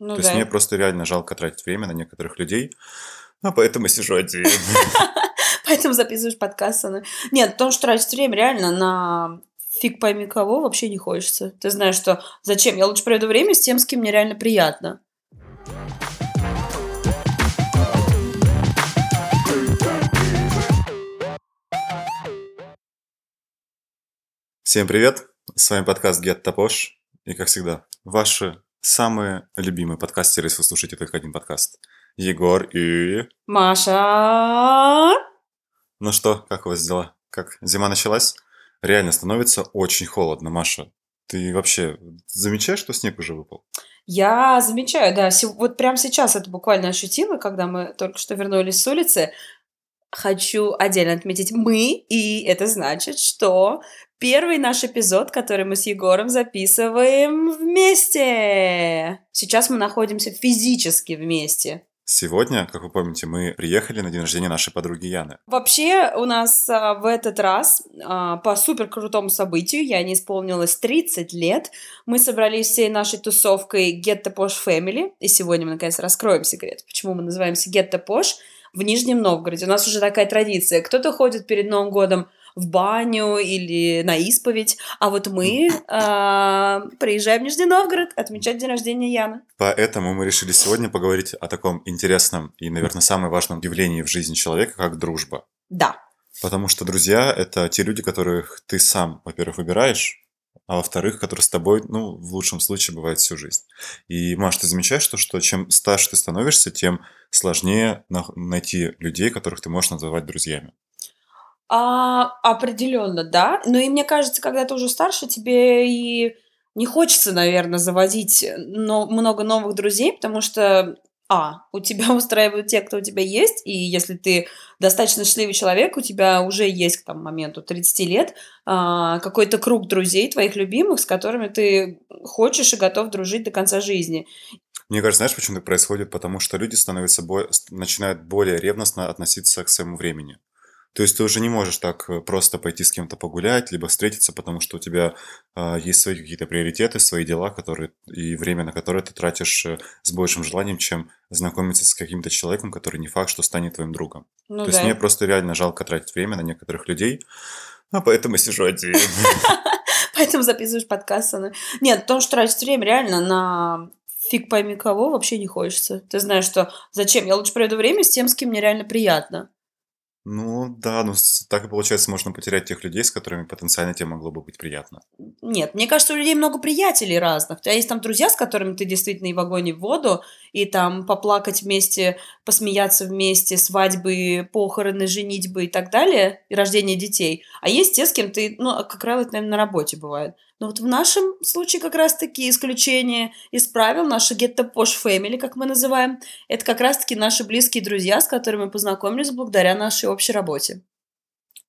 Ну То есть да. мне просто реально жалко тратить время на некоторых людей, а поэтому сижу один. Поэтому записываешь подкаст. Анна. Нет, потому что тратить время реально на фиг пойми кого вообще не хочется. Ты знаешь, что зачем? Я лучше проведу время с тем, с кем мне реально приятно. Всем привет! С вами подкаст Get Топош. И, как всегда, ваши самые любимые подкастеры, если вы слушаете только один подкаст. Егор и... Маша! Ну что, как у вас дела? Как зима началась? Реально становится очень холодно, Маша. Ты вообще замечаешь, что снег уже выпал? Я замечаю, да, вот прямо сейчас это буквально ощутимо, когда мы только что вернулись с улицы. Хочу отдельно отметить мы, и это значит, что первый наш эпизод, который мы с Егором записываем вместе. Сейчас мы находимся физически вместе. Сегодня, как вы помните, мы приехали на день рождения нашей подруги Яны. Вообще у нас а, в этот раз а, по супер крутому событию, я не исполнилось 30 лет, мы собрались всей нашей тусовкой Get the Posh Family, и сегодня мы наконец раскроем секрет, почему мы называемся Get the Posh в Нижнем Новгороде. У нас уже такая традиция. Кто-то ходит перед Новым годом в баню или на исповедь, а вот мы а, приезжаем в Нижний Новгород отмечать день рождения Яны. Поэтому мы решили сегодня поговорить о таком интересном и, наверное, самом важном явлении в жизни человека, как дружба. Да. Потому что друзья – это те люди, которых ты сам, во-первых, выбираешь, а во-вторых, которые с тобой, ну, в лучшем случае, бывает всю жизнь. И, Маш, ты замечаешь то, что чем старше ты становишься, тем сложнее на- найти людей, которых ты можешь называть друзьями. А, определенно, да. Но и мне кажется, когда ты уже старше, тебе и не хочется, наверное, заводить но- много новых друзей, потому что, а, у тебя устраивают те, кто у тебя есть, и если ты достаточно счастливый человек, у тебя уже есть к тому моменту 30 лет а, какой-то круг друзей твоих любимых, с которыми ты хочешь и готов дружить до конца жизни. Мне кажется, знаешь, почему так происходит? Потому что люди становятся бо- начинают более ревностно относиться к своему времени. То есть ты уже не можешь так э, просто пойти с кем-то погулять, либо встретиться, потому что у тебя а, есть свои какие-то приоритеты, свои дела, которые и время на которые ты тратишь э, с большим желанием, чем знакомиться с каким-то человеком, который не факт, что станет твоим другом. Ну То есть да. мне просто реально жалко тратить время на некоторых людей, а поэтому сижу один. Поэтому записываешь подкаст. Анна. Нет, потому что тратить время реально на фиг пойми кого вообще не хочется. Ты знаешь, что зачем? Я лучше проведу время с тем, с кем мне реально приятно. Ну да, ну так и получается, можно потерять тех людей, с которыми потенциально тебе могло бы быть приятно. Нет, мне кажется, у людей много приятелей разных. У тебя есть там друзья, с которыми ты действительно и в огонь, в воду, и там поплакать вместе, посмеяться вместе, свадьбы, похороны, женитьбы и так далее, и рождение детей. А есть те, с кем ты, ну, как правило, это, наверное, на работе бывает. Но вот в нашем случае как раз-таки исключение из правил, Get the Posh Family, как мы называем, это как раз-таки наши близкие друзья, с которыми мы познакомились благодаря нашей общей работе.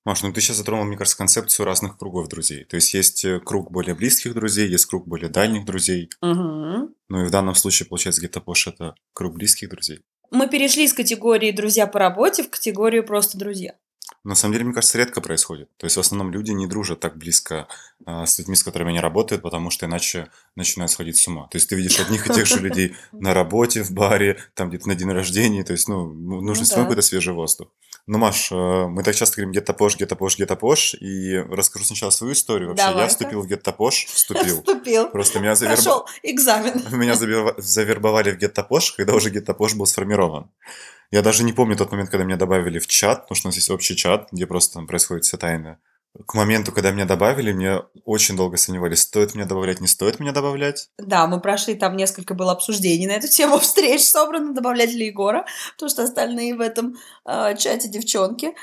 Маш, ну ты сейчас затронул, мне кажется, концепцию разных кругов друзей. То есть есть э, круг более близких друзей, есть круг более дальних друзей. Мгм. Ну и в данном случае, получается, где-то Пош это круг близких друзей. Мы перешли из категории друзья по работе в категорию просто друзья. На самом деле, мне кажется, редко происходит. То есть в основном люди не дружат так близко а, с людьми, с которыми они работают, потому что иначе начинают сходить с ума. То есть ты видишь одних и тех же людей на работе, в баре, там где-то на день рождения. То есть, ну, ну, нужно Ну равно да. какой-то свежий воздух. Ну, Маш, э, мы так часто говорим «Гетто Пош», «Гетто Пош», «Гетто Пош», и расскажу сначала свою историю. Вообще, я Давай-ка. вступил в «Гетто Пош», вступил. Вступил. Просто меня завербовали. Прошел экзамен. Меня завербовали в Геттапош, когда уже Геттапош был сформирован. Я даже не помню тот момент, когда меня добавили в чат, потому что у нас есть общий чат, где просто там происходит все тайное. К моменту, когда меня добавили, мне очень долго сомневались, стоит меня добавлять, не стоит меня добавлять. Да, мы прошли, там несколько было обсуждений на эту тему, встреч собрано, добавлять ли Егора, потому что остальные в этом э, чате девчонки.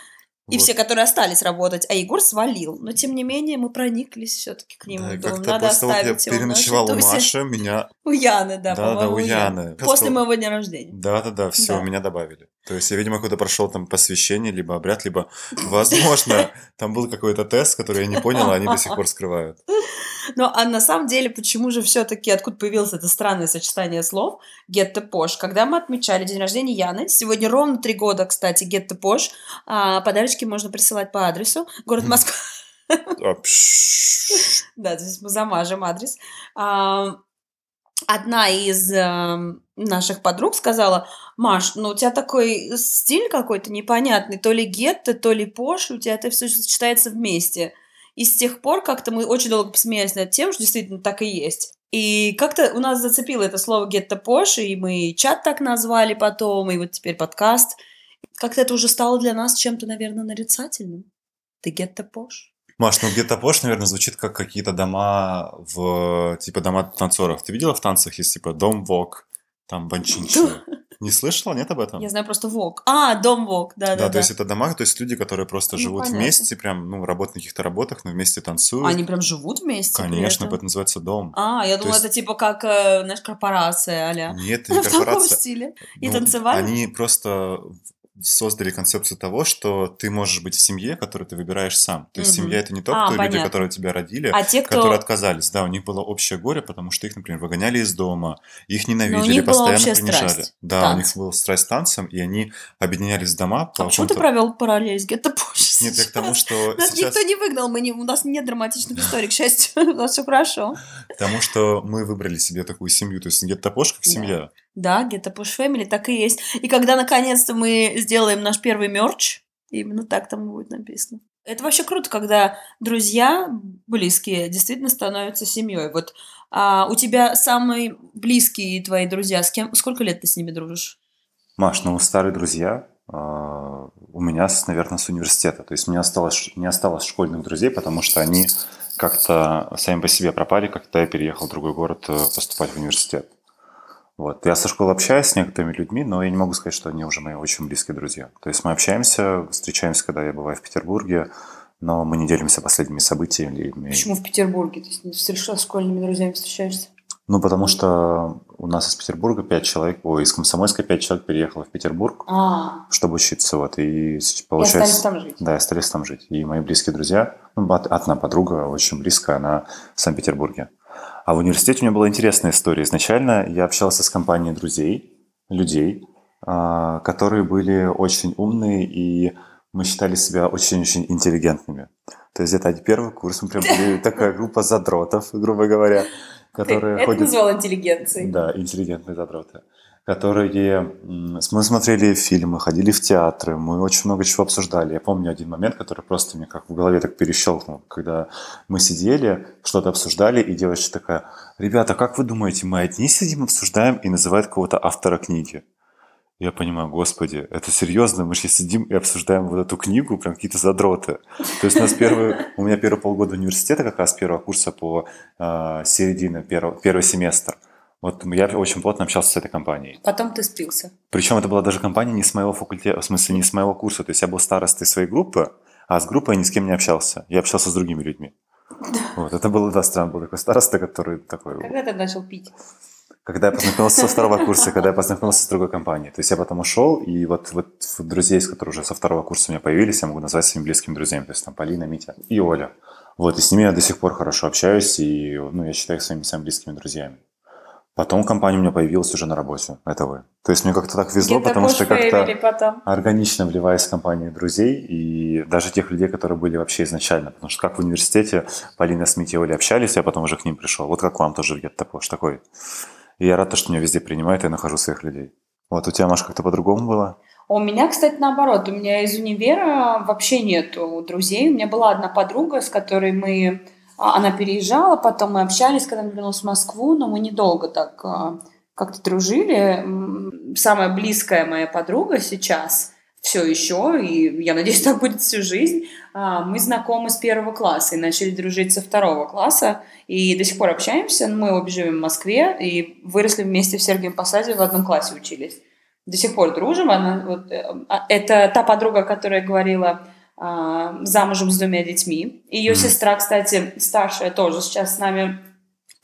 И Вот. все, которые остались работать, а Егор свалил. Но, тем не менее, мы прониклись все-таки к нему. Да, как-то после того, как я переночевал у. Маши, меня... У Яны, да, Да, да, у Яны. После моего дня рождения. Да-да-да, все, Да. меня добавили. То есть я, видимо, какой-то прошел там посвящение, либо обряд, либо, возможно, там был какой-то тест, который я не понял, а они до сих пор скрывают. Ну, а на самом деле, почему же все-таки, откуда появилось это странное сочетание слов the Posh? Когда мы отмечали день рождения Яны, сегодня ровно три года, кстати, the Posh, а, подарочки можно присылать по адресу город. Москва. А. Да, здесь мы замажем адрес. Одна из э, наших подруг сказала, Маш, ну у тебя такой стиль какой-то непонятный, то ли гетто, то ли пош, у тебя это все сочетается вместе. И с тех пор как-то мы очень долго посмеялись над тем, что действительно так и есть. И как-то у нас зацепило это слово гетто пош, и мы чат так назвали потом, и вот теперь подкаст. Как-то это уже стало для нас чем-то, наверное, нарицательным. Ты гетто пош. Маш, ну где-то пош, наверное, звучит как какие-то дома в типа дома танцоров. Ты видела в танцах есть типа дом вок, там банчинчи? Не слышала, нет об этом? Я знаю просто ВОК. А, дом ВОК, да, да. Да, то есть это дома, то есть люди, которые просто Ну, живут понятно. вместе, прям, ну, работают на каких-то работах, но вместе танцуют. Они прям живут вместе? Конечно, это называется дом. А, я думала, есть- это типа как, э, знаешь, корпорация а Нет, это не В таком корпорация. стиле. И Ну, танцевали? Они просто создали концепцию того, что ты можешь быть в семье, которую ты выбираешь сам. То есть Мгм. семья это не А, только люди, понятно. которые тебя родили, А те, кто... которые отказались. Да, у них было общее горе, потому что их, например, выгоняли из дома, их ненавидели, них постоянно принижали. страсть Да, к у них была страсть к танцам, и они объединялись в дома по А почему ты провел параллель с гетто позже Нет, я к тому, что Нас сейчас... никто не выгнал, мы не, у нас нет драматичных историй, к счастью, у нас все хорошо. Потому что мы выбрали себе такую семью. То есть где-то пош как семья. Да, Гетто Push Family так и есть. И когда наконец-то мы сделаем наш первый мерч, именно так там будет написано. Это вообще круто, когда друзья близкие действительно становятся семьей. Вот а, у тебя самые близкие твои друзья, с кем, сколько лет ты с ними дружишь? Маш, ну старые друзья у меня, наверное, с университета. То есть меня осталось, не осталось школьных друзей, потому что они как-то сами по себе пропали, когда я переехал в другой город э, поступать в университет. Вот. Я со школы общаюсь с некоторыми людьми, но я не могу сказать, что они уже мои очень близкие друзья. То есть мы общаемся, встречаемся, когда я бываю в Петербурге, но мы не делимся последними событиями. Почему в Петербурге? Ты ним встреч- с школьными друзьями встречаешься? Ну, потому что у нас из Петербурга пять человек, ой, из Комсомольска пять человек переехало в Петербург, А, чтобы учиться, вот, и с- и получается... остались там жить. Да, и остались там жить. И мои близкие друзья, ну, од- одна подруга очень близкая, она в Санкт-Петербурге. А в университете у меня была интересная история. Изначально я общался с компанией друзей, людей, а, которые были очень умные, и мы считали себя очень-очень интеллигентными. То есть где-то один первый курс, мы прям были такая группа задротов, грубо говоря, которые это ходят... назвал интеллигенцией. Да, интеллигентные задроты. Которые... Мы смотрели фильмы, ходили в театры, мы очень много чего обсуждали. Я помню один момент, который просто мне как в голове так перещелкнул. Когда мы сидели, что-то обсуждали, и девочка такая, ребята, как вы думаете, мы одни сидим, обсуждаем и называют кого-то автора книги? Я понимаю, господи, это серьезно, мы сейчас сидим и обсуждаем вот эту книгу, прям какие-то задроты. То есть у нас первый, у меня первые полгода университета, как раз первого курса по э, середине, первого, первый семестр. Вот я очень плотно общался с этой компанией. Потом ты спился. Причем это была даже компания не с моего факультета, в смысле не с моего курса. То есть я был старостой своей группы, а с группой я ни с кем не общался. Я общался с другими людьми. Вот, это было, да, странно. Был такой староста, который такой... Когда ты начал пить? Когда я познакомился со второго курса, когда я познакомился с другой компанией. То есть я потом ушел, и вот, вот друзей, которые уже со второго курса у меня появились, я могу назвать своими близкими друзьями. То есть там Полина, Митя и Оля. Вот, и с ними я до сих пор хорошо общаюсь, и ну, я считаю их своими самыми близкими друзьями. Потом компания у меня появилась уже на работе. Это вы. То есть мне как-то так везло, Где-то потому что как-то органично вливаясь в компанию друзей и даже тех людей, которые были вообще изначально. Потому что как в университете Полина с Митей Олей общались, я потом уже к ним пришел. Вот как вам тоже где-то такой, такой. И я рад, что меня везде принимают, и я нахожу своих людей. Вот у тебя, Маша, как-то по-другому было? У меня, кстати, наоборот. У меня из универа вообще нету друзей. У меня была одна подруга, с которой мы... а, Она переезжала, потом мы общались, когда она вернулась в Москву, но мы недолго так а, как-то дружили. Самая близкая моя подруга сейчас все еще, и я надеюсь, так будет всю жизнь. А, Мы знакомы с первого класса и начали дружить со второго класса, и до сих пор общаемся. Мы обе живем в Москве и выросли вместе в Сергиевом Посаде, в одном классе учились до сих пор дружим. Она, вот, э, а, это та подруга, которая говорила а, замужем с двумя детьми. Ее сестра, кстати, старшая, тоже сейчас с нами,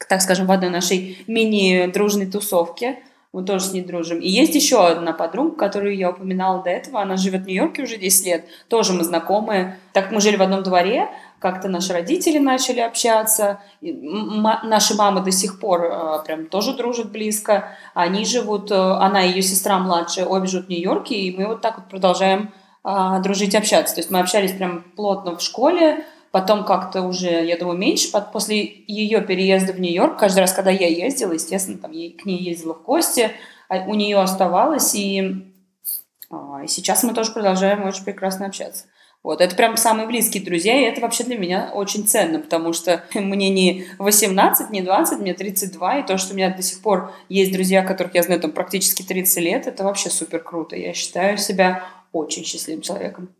так скажем, в одной нашей мини-дружной тусовке. Мы тоже с ней дружим. И есть еще одна подруга, которую я упоминала до этого. Она живет в Нью-Йорке уже 10 лет. Тоже мы знакомы. Так мы жили в одном дворе, как-то наши родители начали общаться. Наши мамы до сих пор э, прям тоже дружат близко. Они живут, э, она и ее сестра младшая, обе живут в Нью-Йорке, и мы вот так вот продолжаем а, дружить, общаться. То есть мы общались прям плотно в школе, Потом как-то уже, я думаю, меньше. После ее переезда в Нью-Йорк, каждый раз, когда я ездила, естественно, там, к ней ездила в гости, а у нее оставалось, и, а, и сейчас мы тоже продолжаем очень прекрасно общаться. Вот, это прям самые близкие друзья, и это вообще для меня очень ценно, потому что мне не 18, не 20, мне 32, и то, что у меня до сих пор есть друзья, которых я знаю там практически 30 лет, это вообще супер круто. Я считаю себя очень счастливым человеком.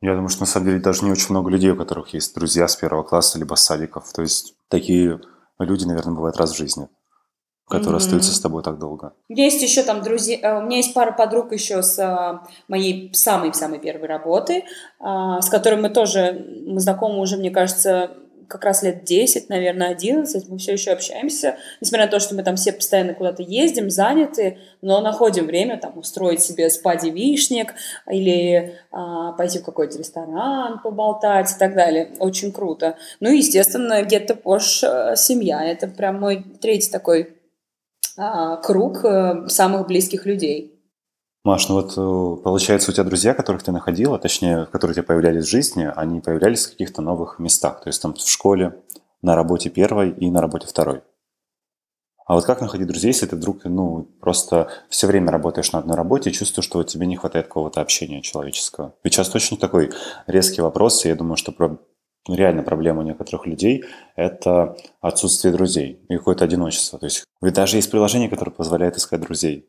Я думаю, что на самом деле даже не очень много людей, у которых есть друзья с первого класса либо с садиков. То есть такие люди, наверное, бывают раз в жизни, которые mm-hmm. остаются с тобой так долго. Есть еще там друзья, э, у меня есть пара подруг еще с э, моей самой-самой первой работы, а, с которыми мы тоже, мы знакомы уже, мне кажется, как раз лет 10, наверное, 11, мы все еще общаемся, несмотря на то, что мы там все постоянно куда-то ездим, заняты, но находим время там устроить себе спа-девишник или а, пойти в какой-то ресторан, поболтать и так далее. Очень круто. Ну и, естественно, Гетто Пош э, семья. Это прям мой третий такой а, круг а, самых близких людей. Маш, ну вот э, получается, у тебя друзья, которых ты находила, точнее, которые тебе появлялись в жизни, они появлялись в каких-то новых местах. То есть там в школе, на работе первой и на работе второй. А вот как находить друзей, если ты вдруг, ну, просто все время работаешь на одной работе и чувствуешь, что тебе не хватает какого-то общения человеческого? Ведь часто очень такой резкий вопрос, и я думаю, что про... реально проблема у некоторых людей – это отсутствие друзей и какое-то одиночество. То есть ведь даже есть приложение, которое позволяет искать друзей.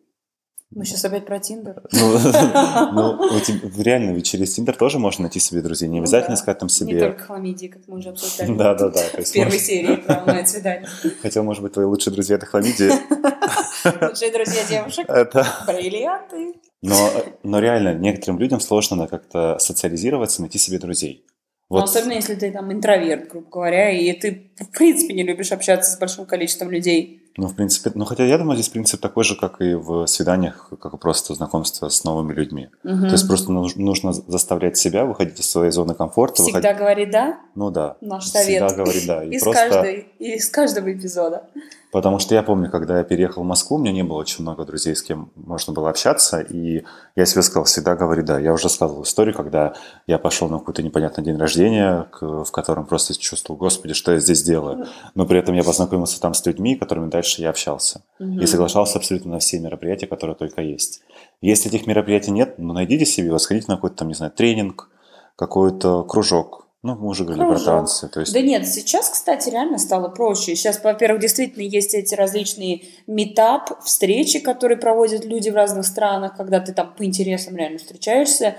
Мы сейчас опять про Тиндер. Ну, ну реально, через Тиндер тоже можно найти себе друзей. Не ну обязательно искать там себе... Не только хламидии, как мы уже обсуждали. Да, да, да. В первой серии про мое свидание. Хотел, может быть, твои лучшие друзья это хламидии. Лучшие друзья девушек. Это... Бриллианты. Но, но реально, некоторым людям сложно как-то социализироваться, найти себе друзей. Вот. особенно если ты там интроверт, грубо говоря, и ты в принципе не любишь общаться с большим количеством людей. Ну, в принципе, ну, хотя я думаю, здесь принцип такой же, как и в свиданиях, как и просто знакомство с новыми людьми. Угу. То есть просто нужно заставлять себя выходить из своей зоны комфорта. Всегда выходить... говори «да». Ну да. Наш совет. Всегда говори «да». И из, просто... каждой, из каждого эпизода. Потому что я помню, когда я переехал в Москву, у меня не было очень много друзей, с кем можно было общаться, и я себе сказал, всегда говори «да». Я уже рассказывал историю, когда я пошел на какой-то непонятный день рождения, в котором просто чувствовал, господи, что я здесь делаю. Но при этом я познакомился там с людьми, которыми дальше я общался. Угу. И соглашался абсолютно на все мероприятия, которые только есть. Если этих мероприятий нет, ну найдите себе, сходите на какой-то там, не знаю, тренинг, какой-то кружок, ну, мы уже говорили Кружок. про танцы. То есть... Да нет, сейчас, кстати, реально стало проще. Сейчас, во-первых, действительно есть эти различные метап, встречи, которые проводят люди в разных странах, когда ты там по интересам реально встречаешься.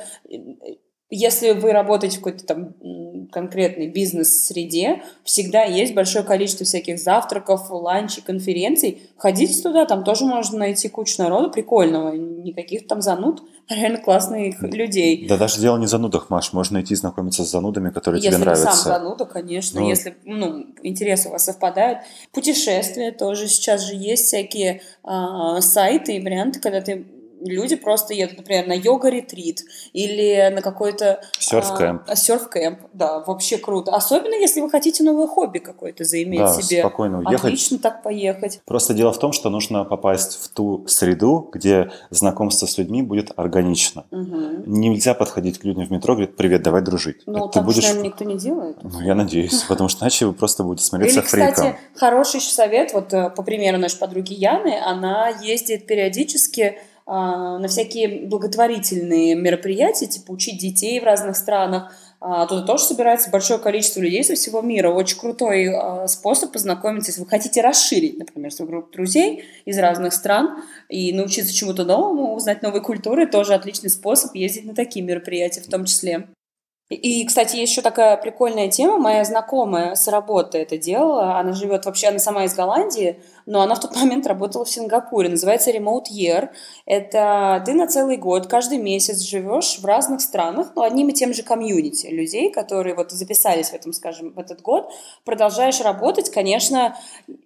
Если вы работаете в какой-то там конкретной бизнес-среде, всегда есть большое количество всяких завтраков, ланчей, конференций. Ходите туда, там тоже можно найти кучу народу прикольного, никаких там зануд, реально классных людей. Да даже дело не в занудах, Маш, можно идти знакомиться с занудами, которые если тебе нравятся. Если сам зануда, конечно, ну... если ну, интересы у вас совпадают. Путешествия тоже сейчас же есть всякие э, сайты и варианты, когда ты люди просто едут, например, на йога-ретрит или на какой-то... Серф-кэмп. А, серф-кэмп, да, вообще круто. Особенно, если вы хотите новое хобби какое-то заиметь да, себе. спокойно уехать. Отлично так поехать. Просто дело в том, что нужно попасть в ту среду, где знакомство с людьми будет органично. Угу. Нельзя подходить к людям в метро и говорить, привет, давай дружить. Ну, так будешь... наверное, никто не делает. Ну, я надеюсь, потому что иначе вы просто будете смотреться Или, кстати, хороший еще совет, вот э, по примеру нашей подруги Яны, она ездит периодически на всякие благотворительные мероприятия, типа учить детей в разных странах. А, туда тоже собирается большое количество людей со всего мира. Очень крутой а, способ познакомиться, если вы хотите расширить, например, свою группу друзей из разных стран и научиться чему-то новому, узнать новые культуры, тоже отличный способ ездить на такие мероприятия в том числе. И, кстати, есть еще такая прикольная тема. Моя знакомая с работы это делала. Она живет вообще, она сама из Голландии, но она в тот момент работала в Сингапуре. Называется Remote Year. Это ты на целый год, каждый месяц живешь в разных странах, но одним и тем же комьюнити людей, которые вот записались в этом, скажем, в этот год. Продолжаешь работать, конечно,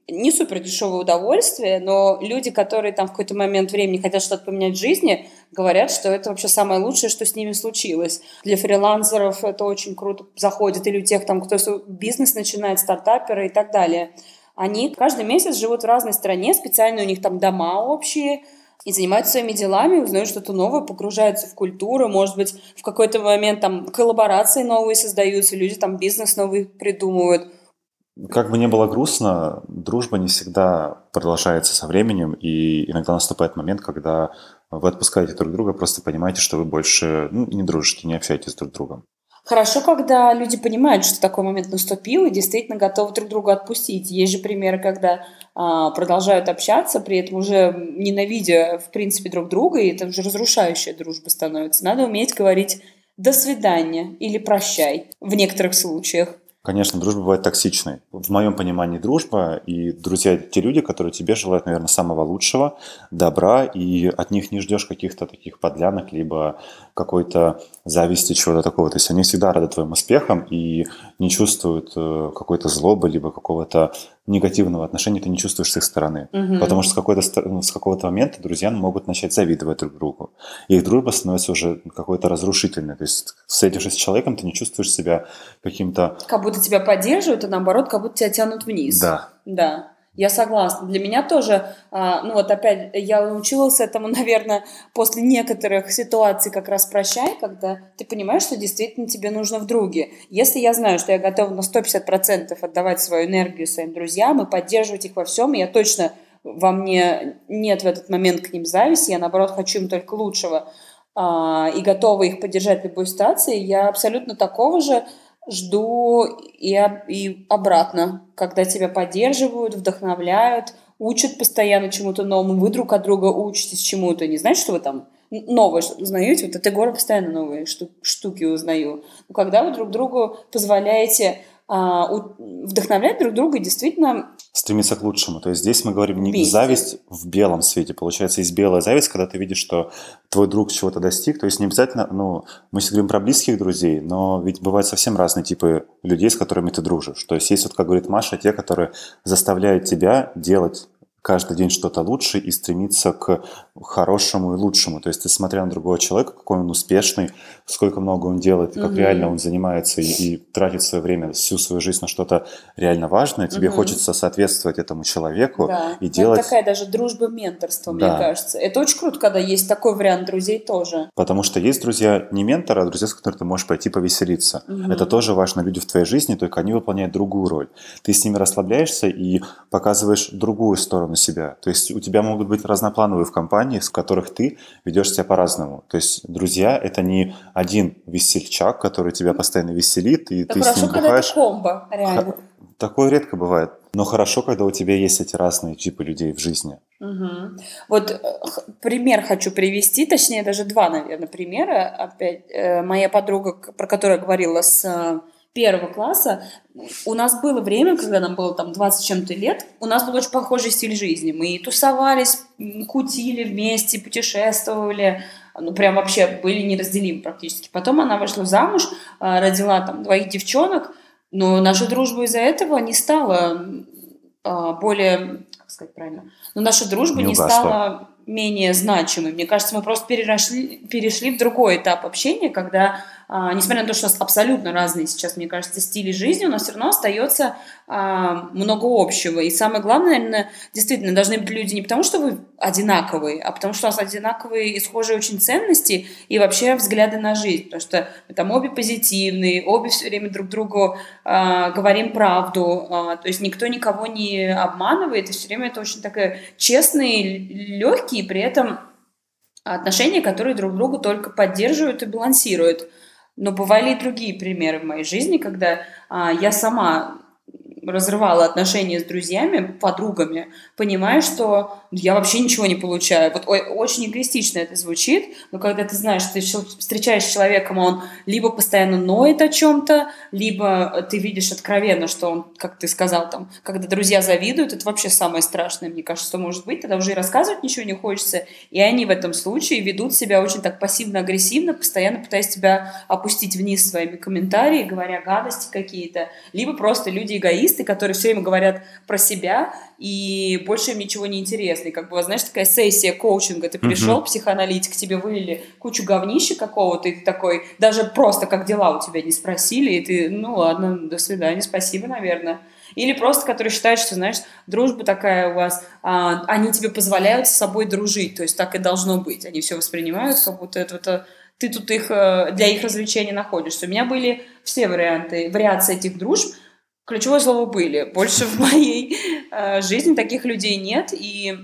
не супер дешевое удовольствие, но люди, которые там в какой-то момент времени хотят что-то поменять в жизни, говорят, что это вообще самое лучшее, что с ними случилось. Для фрилансеров это очень круто заходит, или у тех, там, кто бизнес начинает, стартаперы и так далее. Они каждый месяц живут в разной стране, специально у них там дома общие, и занимаются своими делами, узнают что-то новое, погружаются в культуру, может быть, в какой-то момент там коллаборации новые создаются, люди там бизнес новый придумывают. Как бы не было грустно, дружба не всегда продолжается со временем, и иногда наступает момент, когда вы отпускаете друг друга, просто понимаете, что вы больше ну, не дружите, не общаетесь друг с другом. Хорошо, когда люди понимают, что такой момент наступил и действительно готовы друг друга отпустить. Есть же примеры, когда а, продолжают общаться, при этом уже ненавидя, в принципе, друг друга, и это уже разрушающая дружба становится. Надо уметь говорить «до свидания» или «прощай» в некоторых случаях. Конечно, дружба бывает токсичной. В моем понимании дружба и друзья – те люди, которые тебе желают, наверное, самого лучшего, добра, и от них не ждешь каких-то таких подлянок, либо какой-то зависти, чего-то такого. То есть они всегда рады твоим успехам и не чувствуют э, какой-то злобы, либо какого-то негативного отношения ты не чувствуешь с их стороны. Угу. Потому что с, какой-то, ну, с какого-то момента друзья могут начать завидовать друг другу. И их дружба становится уже какой-то разрушительной. То есть, встретившись с человеком, ты не чувствуешь себя каким-то... Как будто тебя поддерживают, а наоборот, как будто тебя тянут вниз. Да. Да. Я согласна. Для меня тоже, а, ну вот опять, я научилась этому, наверное, после некоторых ситуаций как раз прощай, когда ты понимаешь, что действительно тебе нужно в друге. Если я знаю, что я готова на 150% отдавать свою энергию своим друзьям и поддерживать их во всем, я точно во мне нет в этот момент к ним зависти, я наоборот хочу им только лучшего а, и готова их поддержать в любой ситуации, я абсолютно такого же жду и, и обратно, когда тебя поддерживают, вдохновляют, учат постоянно чему-то новому, вы друг от друга учитесь чему-то. Не знаете, что вы там новое узнаете? Вот от Егора постоянно новые штуки узнаю. Но когда вы друг другу позволяете вдохновлять друг друга и действительно стремиться к лучшему. То есть здесь мы говорим не Вместе. зависть в белом свете. Получается, есть белая зависть, когда ты видишь, что твой друг чего-то достиг. То есть не обязательно, ну, мы сейчас говорим про близких друзей, но ведь бывают совсем разные типы людей, с которыми ты дружишь. То есть есть вот, как говорит Маша, те, которые заставляют тебя делать каждый день что-то лучше и стремиться к хорошему и лучшему. То есть ты смотря на другого человека, какой он успешный, сколько много он делает, и как угу. реально он занимается и, и тратит свое время, всю свою жизнь на что-то реально важное, тебе угу. хочется соответствовать этому человеку да. и делать... Это такая даже дружба менторства, да. мне кажется. Это очень круто, когда есть такой вариант друзей тоже. Потому что есть друзья не ментора, а друзья, с которыми ты можешь пойти повеселиться. Угу. Это тоже важно. Люди в твоей жизни, только они выполняют другую роль. Ты с ними расслабляешься и показываешь другую сторону на себя. То есть у тебя могут быть разноплановые в компании, в которых ты ведешь себя по-разному. То есть друзья – это не один весельчак, который тебя постоянно веселит, и да ты хорошо, с ним когда бухаешь. это комбо, реально. Такое редко бывает. Но хорошо, когда у тебя есть эти разные типы людей в жизни. Угу. Вот э, пример хочу привести, точнее даже два, наверное, примера. Опять э, моя подруга, про которую я говорила с э, первого класса, у нас было время, когда нам было там 20 чем-то лет, у нас был очень похожий стиль жизни. Мы тусовались, кутили вместе, путешествовали, ну, прям вообще были неразделимы практически. Потом она вышла замуж, а, родила там двоих девчонок, но наша дружба из-за этого не стала а, более, как сказать правильно, но наша дружба не, не стала менее значимой. Мне кажется, мы просто перешли, перешли в другой этап общения, когда несмотря на то, что у нас абсолютно разные сейчас, мне кажется, стили жизни, у нас все равно остается а, много общего. И самое главное, наверное, действительно, должны быть люди не потому, что вы одинаковые, а потому что у нас одинаковые и схожие очень ценности и вообще взгляды на жизнь. Потому что мы там обе позитивные, обе все время друг другу а, говорим правду. А, то есть никто никого не обманывает, и все время это очень такая честные, легкие, при этом отношения, которые друг другу только поддерживают и балансируют. Но бывали и другие примеры в моей жизни, когда а, я сама разрывала отношения с друзьями, подругами, понимая, что я вообще ничего не получаю. Вот очень эгоистично это звучит, но когда ты знаешь, что ты встречаешься с человеком, он либо постоянно ноет о чем-то, либо ты видишь откровенно, что он, как ты сказал, там, когда друзья завидуют, это вообще самое страшное, мне кажется, что может быть, тогда уже и рассказывать ничего не хочется, и они в этом случае ведут себя очень так пассивно-агрессивно, постоянно пытаясь тебя опустить вниз своими комментариями, говоря гадости какие-то, либо просто люди эгоисты, которые все время говорят про себя, и больше им ничего не интересно. И как бы, знаешь, такая сессия коучинга, ты пришел, uh-huh. психоаналитик, тебе вылили кучу говнища какого-то, и ты такой, даже просто как дела у тебя не спросили, и ты, ну ладно, до свидания, спасибо, наверное. Или просто, которые считают, что, знаешь, дружба такая у вас, а, они тебе позволяют с собой дружить, то есть так и должно быть. Они все воспринимают, как будто это, это ты тут их э, для их развлечения находишься. У меня были все варианты, вариации этих дружб. Ключевое слово «были». Больше в моей э, жизни таких людей нет, и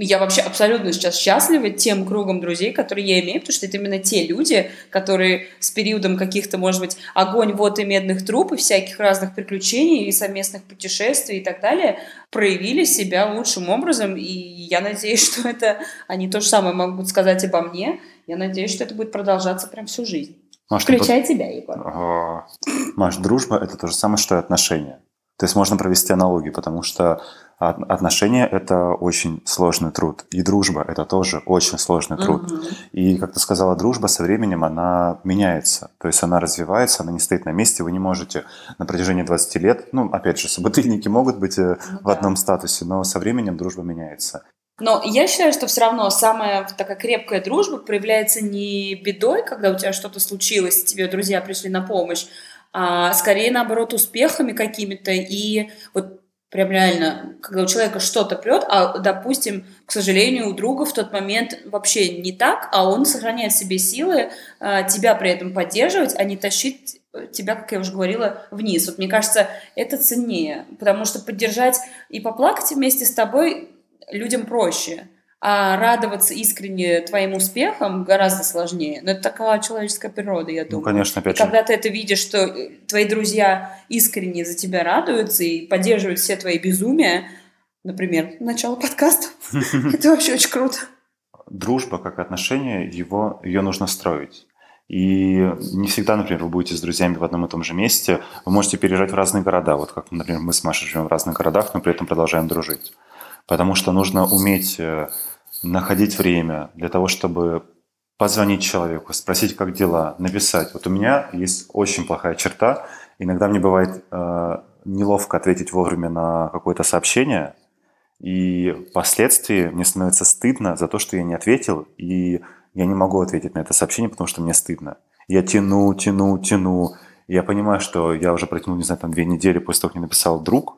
я вообще абсолютно сейчас счастлива тем кругом друзей, которые я имею, потому что это именно те люди, которые с периодом каких-то, может быть, огонь, вот и медных труб, и всяких разных приключений, и совместных путешествий и так далее, проявили себя лучшим образом, и я надеюсь, что это они то же самое могут сказать обо мне. Я надеюсь, что это будет продолжаться прям всю жизнь. Маш, Включая ты... тебя, Егор. Маш, дружба – это то же самое, что и отношения. То есть можно провести аналогию, потому что отношения – это очень сложный труд. И дружба – это тоже очень сложный труд. Угу. И, как ты сказала, дружба со временем, она меняется. То есть она развивается, она не стоит на месте. Вы не можете на протяжении 20 лет, ну, опять же, собутыльники могут быть ну, в одном статусе, но со временем дружба меняется. Но я считаю, что все равно самая такая крепкая дружба проявляется не бедой, когда у тебя что-то случилось, тебе друзья пришли на помощь, а скорее, наоборот, успехами какими-то. И вот прям реально, когда у человека что-то прет, а, допустим, к сожалению, у друга в тот момент вообще не так, а он сохраняет в себе силы а, тебя при этом поддерживать, а не тащить тебя, как я уже говорила, вниз. Вот мне кажется, это ценнее, потому что поддержать и поплакать вместе с тобой людям проще. А радоваться искренне твоим успехам гораздо сложнее. Но это такая человеческая природа, я ну, думаю. Ну, конечно, опять и же. когда ты это видишь, что э, твои друзья искренне за тебя радуются и поддерживают все твои безумия, например, начало подкаста, это вообще очень круто. Дружба как отношение, его, ее нужно строить. И не всегда, например, вы будете с друзьями в одном и том же месте. Вы можете переезжать в разные города. Вот как, например, мы с Машей живем в разных городах, но при этом продолжаем дружить. Потому что нужно уметь э, находить время для того, чтобы позвонить человеку, спросить, как дела, написать. Вот у меня есть очень плохая черта. Иногда мне бывает э, неловко ответить вовремя на какое-то сообщение, и впоследствии мне становится стыдно за то, что я не ответил, и я не могу ответить на это сообщение, потому что мне стыдно. Я тяну, тяну, тяну. Я понимаю, что я уже протянул, не знаю, там две недели после того, как мне написал друг,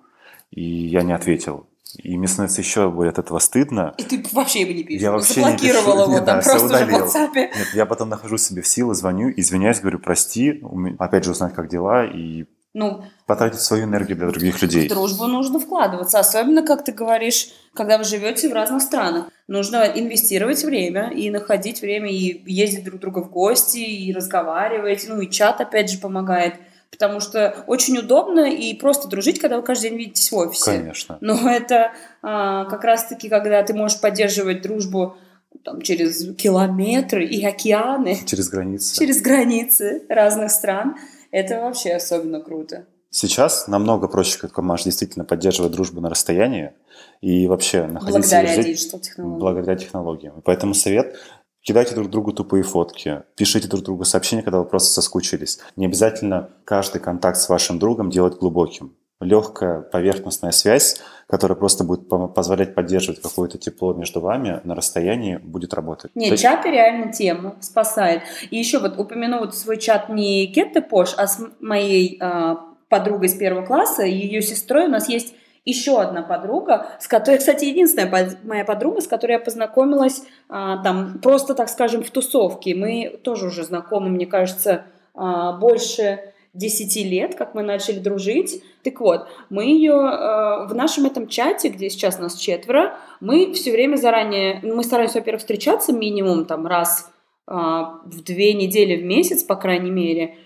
и я не ответил. И мне становится еще более от этого стыдно. И ты вообще его не пишешь. Я вообще Заблокировала его там просто удалил. в WhatsApp. Нет, я потом нахожу себе в силы, звоню, извиняюсь, говорю, прости, опять же узнать, как дела, и ну, потратить свою энергию для других людей. В дружбу нужно вкладываться, особенно, как ты говоришь, когда вы живете в разных странах. Нужно инвестировать время и находить время, и ездить друг друга в гости, и разговаривать. Ну, и чат, опять же, помогает потому что очень удобно и просто дружить, когда вы каждый день видитесь в офисе. Конечно. Но это а, как раз-таки, когда ты можешь поддерживать дружбу там, через километры и океаны. Через границы. Через границы разных стран. Это вообще особенно круто. Сейчас намного проще, как Маш, действительно поддерживать дружбу на расстоянии и вообще находиться... Благодаря digital технологиям. Благодаря технологиям. И поэтому совет Кидайте друг другу тупые фотки, пишите друг другу сообщения, когда вы просто соскучились. Не обязательно каждый контакт с вашим другом делать глубоким. Легкая поверхностная связь, которая просто будет позволять поддерживать какое-то тепло между вами на расстоянии, будет работать. Нет, есть... чаты реально тема спасает. И еще вот упомяну вот свой чат не Кетте Пош, а с моей э, подругой с первого класса, ее сестрой у нас есть еще одна подруга, с которой, кстати, единственная моя подруга, с которой я познакомилась а, там просто, так скажем, в тусовке. Мы тоже уже знакомы, мне кажется, а, больше 10 лет, как мы начали дружить. Так вот, мы ее э, в нашем этом чате, где сейчас нас четверо, мы все время заранее, мы стараемся, во-первых, встречаться минимум там раз э, в две недели в месяц, по крайней мере,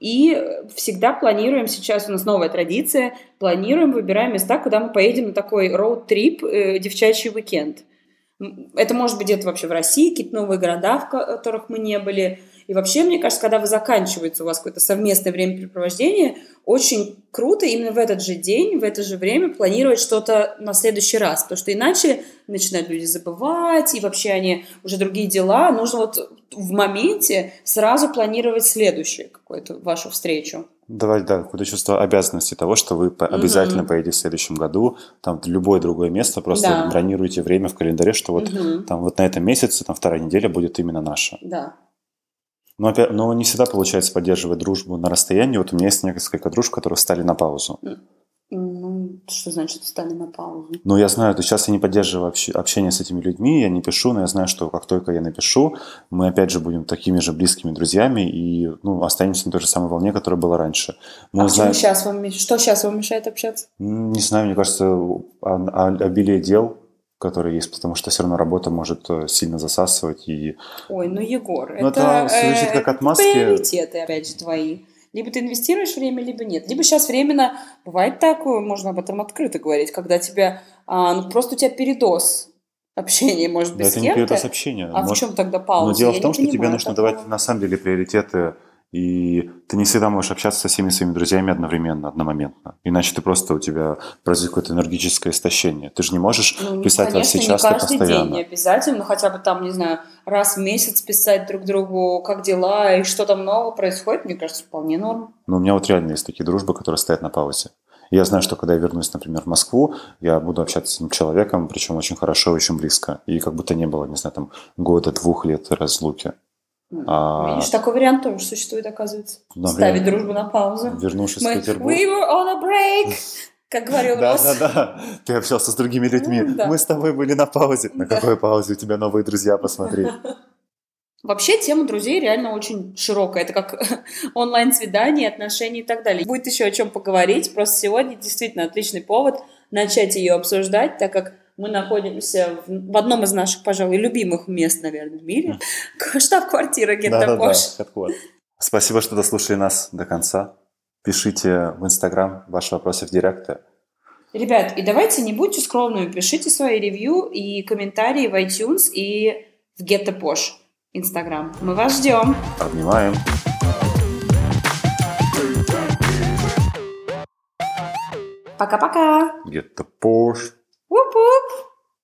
и всегда планируем, сейчас у нас новая традиция, планируем, выбираем места, куда мы поедем на такой роуд-трип, э, девчачий уикенд. Это может быть где-то вообще в России, какие-то новые города, в которых мы не были. И вообще, мне кажется, когда вы заканчиваете у вас какое-то совместное времяпрепровождение, очень круто именно в этот же день, в это же время планировать что-то на следующий раз, потому что иначе начинают люди забывать, и вообще они уже другие дела. Нужно вот в моменте сразу планировать следующую какую-то вашу встречу. Давать, да, какое-то чувство обязанности того, что вы mm-hmm. обязательно поедете в следующем году, там, в любое другое место, просто да. бронируйте время в календаре, что вот mm-hmm. там вот на этом месяце, там, вторая неделя будет именно наша. Да. Но, но не всегда получается поддерживать дружбу на расстоянии. Вот у меня есть несколько дружб, которые встали на паузу. Ну, что значит встали на паузу? Ну, я знаю, то сейчас я не поддерживаю общ- общение с этими людьми, я не пишу, но я знаю, что как только я напишу, мы опять же будем такими же близкими друзьями и ну, останемся на той же самой волне, которая была раньше. Мы а узнаем- сейчас вам, что сейчас вам мешает общаться? Не знаю, мне кажется, обилие дел, которые есть, потому что все равно работа может э, сильно засасывать и Ой, ну, Егор, Ну, это звучит как это отмазки. приоритеты, опять же, твои. Либо ты инвестируешь время, либо нет. Либо сейчас временно, бывает такое, можно об этом открыто говорить, когда тебя, а, ну, просто у тебя передоз общения, может быть, Да, с это не передоз общения. А в Может, чем тогда пауза? Но дело Я в том, что тебе нужно такого. давать на самом деле приоритеты, и ты не всегда можешь общаться со всеми своими друзьями одновременно, одномоментно. Иначе ты просто у тебя произойдет какое-то энергетическое истощение. Ты же не можешь Ну, не- писать во все конечно, часто не каждый постоянно. день не обязательно, но хотя бы там, не знаю, раз в месяц писать друг другу, как дела и что там нового происходит, мне кажется, вполне норм. Но у меня вот реально есть такие дружбы, которые стоят на паузе. Я знаю, что когда я вернусь, например, в Москву, я буду общаться с этим человеком, причем очень хорошо очень близко. И как будто не было, не знаю, там, года-двух лет разлуки. М, А- Видишь, такой вариант тоже существует, оказывается. Например, Ставить дружбу на паузу. Вернувшись Мы, в Петербург. we were on a break, как говорил Да, да, да. Ты общался с другими людьми. Ну, да. Мы с тобой были на паузе. На какой паузе? У тебя новые друзья, посмотри. Вообще тема друзей реально очень широкая. Это как онлайн-свидания, отношения и так далее. Будет еще о чем поговорить. Просто сегодня действительно отличный повод начать ее обсуждать, так как мы находимся в, в одном из наших, пожалуй, любимых мест, наверное, в мире. Штаб-квартира Да-да-да, Геттапош. headquarter. Спасибо, что дослушали нас до конца. Пишите в Инстаграм ваши вопросы в директе. Ребят, и давайте не будьте скромными, пишите свои ревью и комментарии в iTunes и в Геттапош Инстаграм. Мы вас ждем. Обнимаем. Пока-пока. Где-то пош. Up, up.